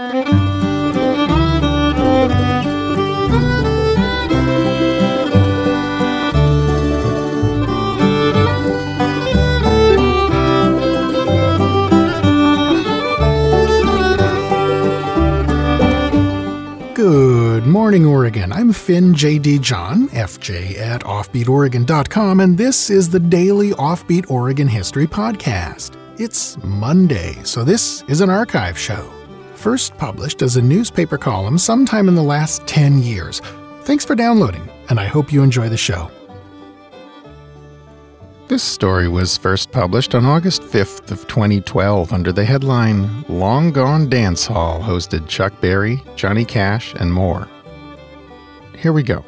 Good morning, Oregon. I'm Finn J.D. John, FJ at OffbeatOregon.com, and this is the daily Offbeat Oregon History Podcast. It's Monday, so this is an archive show. First published as a newspaper column sometime in the last 10 years. Thanks for downloading, and I hope you enjoy the show. This story was first published on August 5th of 2012 under the headline Long Gone Dance Hall hosted Chuck Berry, Johnny Cash, and more. Here we go.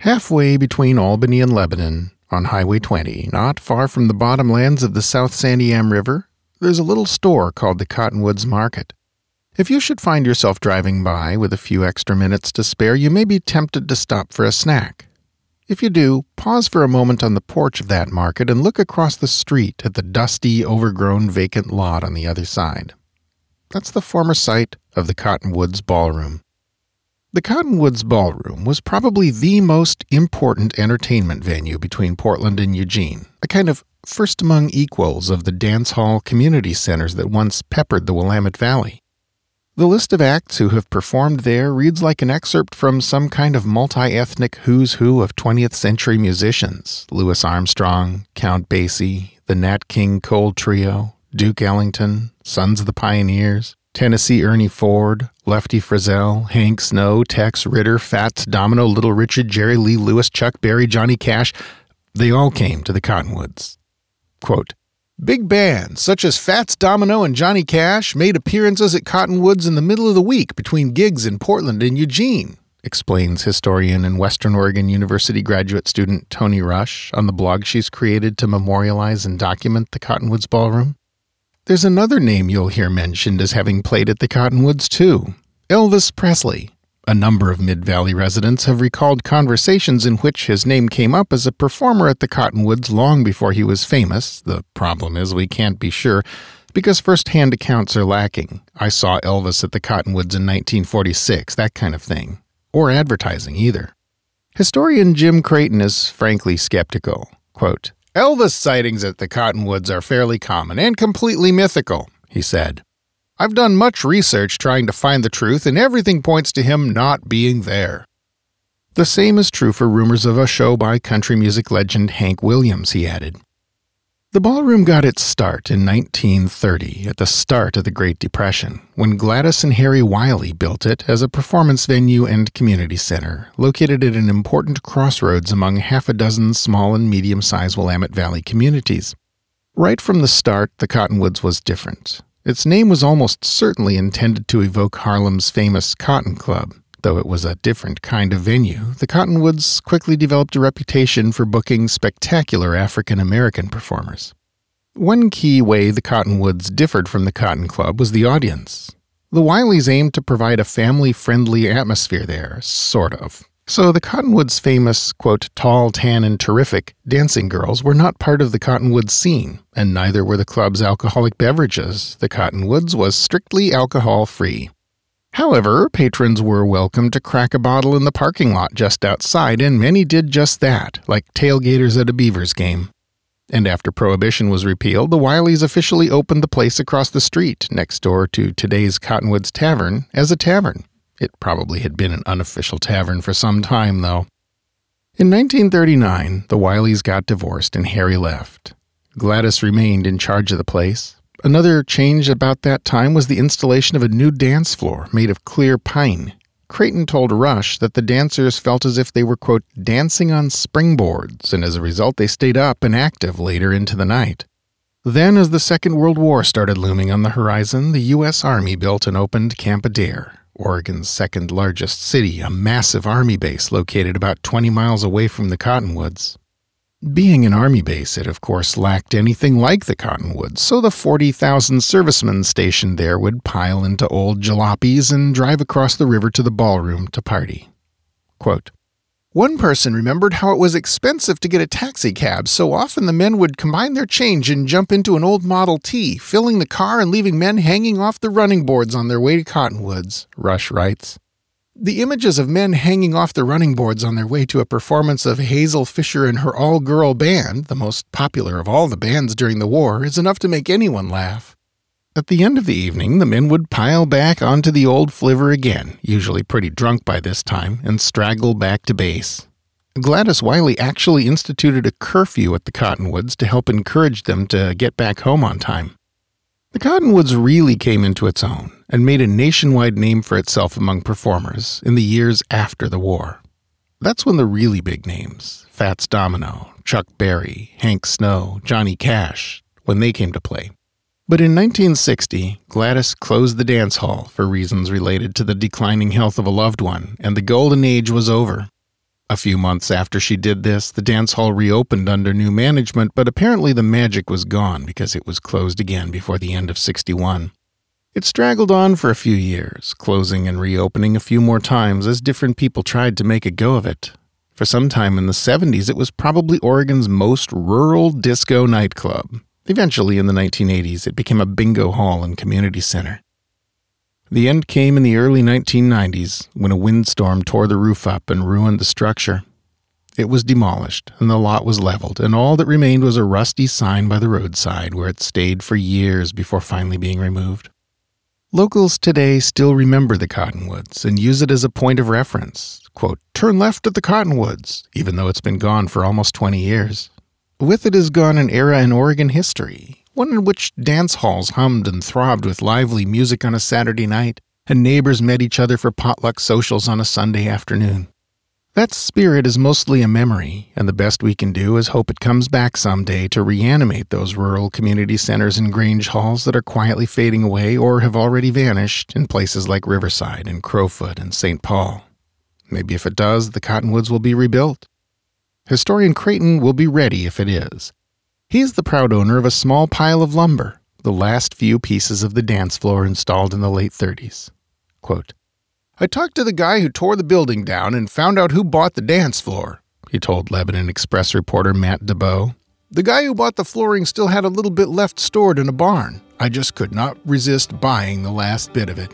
Halfway between Albany and Lebanon, on Highway 20, not far from the bottomlands of the South Santiam River, there's a little store called the Cottonwoods Market. If you should find yourself driving by with a few extra minutes to spare, you may be tempted to stop for a snack. If you do, pause for a moment on the porch of that market and look across the street at the dusty, overgrown, vacant lot on the other side. That's the former site of the Cottonwoods Ballroom. The Cottonwoods Ballroom was probably the most important entertainment venue between Portland and Eugene, a kind of first among equals of the dance hall community centers that once peppered the Willamette Valley. The list of acts who have performed there reads like an excerpt from some kind of multi ethnic who's who of 20th century musicians Louis Armstrong, Count Basie, the Nat King Cole Trio, Duke Ellington, Sons of the Pioneers, Tennessee Ernie Ford, Lefty Frizzell, Hank Snow, Tex Ritter, Fats Domino, Little Richard, Jerry Lee Lewis, Chuck Berry, Johnny Cash. They all came to the Cottonwoods. Quote, Big bands such as Fats Domino and Johnny Cash made appearances at Cottonwoods in the middle of the week between gigs in Portland and Eugene, explains historian and Western Oregon University graduate student Tony Rush on the blog she's created to memorialize and document the Cottonwoods Ballroom. There's another name you'll hear mentioned as having played at the Cottonwoods, too Elvis Presley. A number of Mid Valley residents have recalled conversations in which his name came up as a performer at the Cottonwoods long before he was famous. The problem is we can't be sure because first hand accounts are lacking. I saw Elvis at the Cottonwoods in 1946, that kind of thing. Or advertising either. Historian Jim Creighton is frankly skeptical. Quote, Elvis sightings at the Cottonwoods are fairly common and completely mythical, he said. I've done much research trying to find the truth, and everything points to him not being there. The same is true for rumors of a show by country music legend Hank Williams, he added. The ballroom got its start in 1930, at the start of the Great Depression, when Gladys and Harry Wiley built it as a performance venue and community center, located at an important crossroads among half a dozen small and medium sized Willamette Valley communities. Right from the start, the Cottonwoods was different. Its name was almost certainly intended to evoke Harlem's famous Cotton Club. Though it was a different kind of venue, the Cottonwoods quickly developed a reputation for booking spectacular African American performers. One key way the Cottonwoods differed from the Cotton Club was the audience. The Wileys aimed to provide a family friendly atmosphere there, sort of. So the Cottonwoods' famous, quote, tall, tan, and terrific dancing girls were not part of the Cottonwoods scene, and neither were the club's alcoholic beverages. The Cottonwoods was strictly alcohol free. However, patrons were welcome to crack a bottle in the parking lot just outside, and many did just that, like tailgaters at a Beavers game. And after Prohibition was repealed, the Wileys officially opened the place across the street, next door to today's Cottonwoods Tavern, as a tavern. It probably had been an unofficial tavern for some time, though. In 1939, the Wileys got divorced and Harry left. Gladys remained in charge of the place. Another change about that time was the installation of a new dance floor made of clear pine. Creighton told Rush that the dancers felt as if they were, quote, dancing on springboards, and as a result they stayed up and active later into the night. Then, as the Second World War started looming on the horizon, the U.S. Army built and opened Camp Adair, Oregon's second largest city, a massive army base located about 20 miles away from the Cottonwoods. Being an army base, it of course lacked anything like the Cottonwoods, so the 40,000 servicemen stationed there would pile into old jalopies and drive across the river to the ballroom to party. Quote, One person remembered how it was expensive to get a taxi cab, so often the men would combine their change and jump into an old Model T, filling the car and leaving men hanging off the running boards on their way to Cottonwoods, Rush writes. The images of men hanging off the running boards on their way to a performance of Hazel Fisher and her all girl band, the most popular of all the bands during the war, is enough to make anyone laugh. At the end of the evening, the men would pile back onto the old flivver again, usually pretty drunk by this time, and straggle back to base. Gladys Wiley actually instituted a curfew at the Cottonwoods to help encourage them to get back home on time. The Cottonwoods really came into its own and made a nationwide name for itself among performers in the years after the war. That's when the really big names, Fats Domino, Chuck Berry, Hank Snow, Johnny Cash, when they came to play. But in 1960, Gladys closed the dance hall for reasons related to the declining health of a loved one, and the golden age was over. A few months after she did this, the dance hall reopened under new management, but apparently the magic was gone because it was closed again before the end of 61. It straggled on for a few years, closing and reopening a few more times as different people tried to make a go of it. For some time in the 70s, it was probably Oregon's most rural disco nightclub, Eventually, in the 1980s, it became a bingo hall and community center. The end came in the early 1990s when a windstorm tore the roof up and ruined the structure. It was demolished, and the lot was leveled, and all that remained was a rusty sign by the roadside where it stayed for years before finally being removed. Locals today still remember the Cottonwoods and use it as a point of reference. Quote, turn left at the Cottonwoods, even though it's been gone for almost 20 years. With it has gone an era in Oregon history, one in which dance halls hummed and throbbed with lively music on a Saturday night, and neighbors met each other for potluck socials on a Sunday afternoon. That spirit is mostly a memory, and the best we can do is hope it comes back someday to reanimate those rural community centers and grange halls that are quietly fading away or have already vanished in places like Riverside and Crowfoot and St. Paul. Maybe if it does, the Cottonwoods will be rebuilt. Historian Creighton will be ready if it is. He is the proud owner of a small pile of lumber, the last few pieces of the dance floor installed in the late 30s. Quote, I talked to the guy who tore the building down and found out who bought the dance floor, he told Lebanon Express reporter Matt DeBow. The guy who bought the flooring still had a little bit left stored in a barn. I just could not resist buying the last bit of it.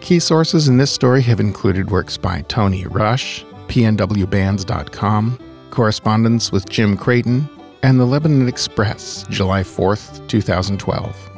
Key sources in this story have included works by Tony Rush, pnwbands.com, correspondence with Jim Creighton, and the Lebanon Express, July 4th, 2012.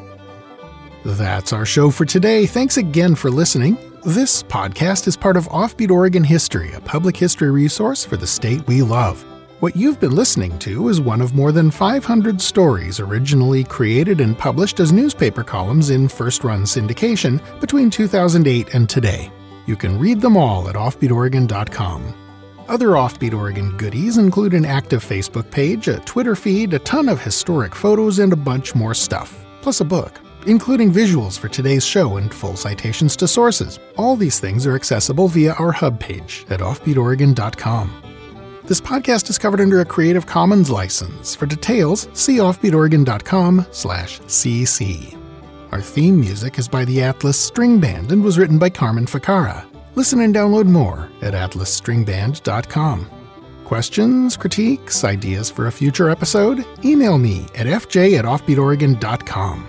That's our show for today. Thanks again for listening. This podcast is part of Offbeat Oregon History, a public history resource for the state we love. What you've been listening to is one of more than 500 stories originally created and published as newspaper columns in first run syndication between 2008 and today. You can read them all at offbeatoregon.com. Other Offbeat Oregon goodies include an active Facebook page, a Twitter feed, a ton of historic photos, and a bunch more stuff, plus a book, including visuals for today's show and full citations to sources. All these things are accessible via our hub page at offbeatoregon.com. This podcast is covered under a Creative Commons license. For details, see offbeatoregon.com/cc. Our theme music is by the Atlas String Band and was written by Carmen Ficara. Listen and download more at atlasstringband.com. Questions, critiques, ideas for a future episode? Email me at fj at offbeatoregon.com.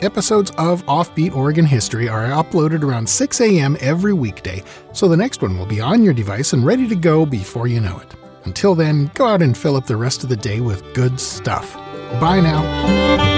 Episodes of Offbeat Oregon History are uploaded around 6 a.m. every weekday, so the next one will be on your device and ready to go before you know it. Until then, go out and fill up the rest of the day with good stuff. Bye now.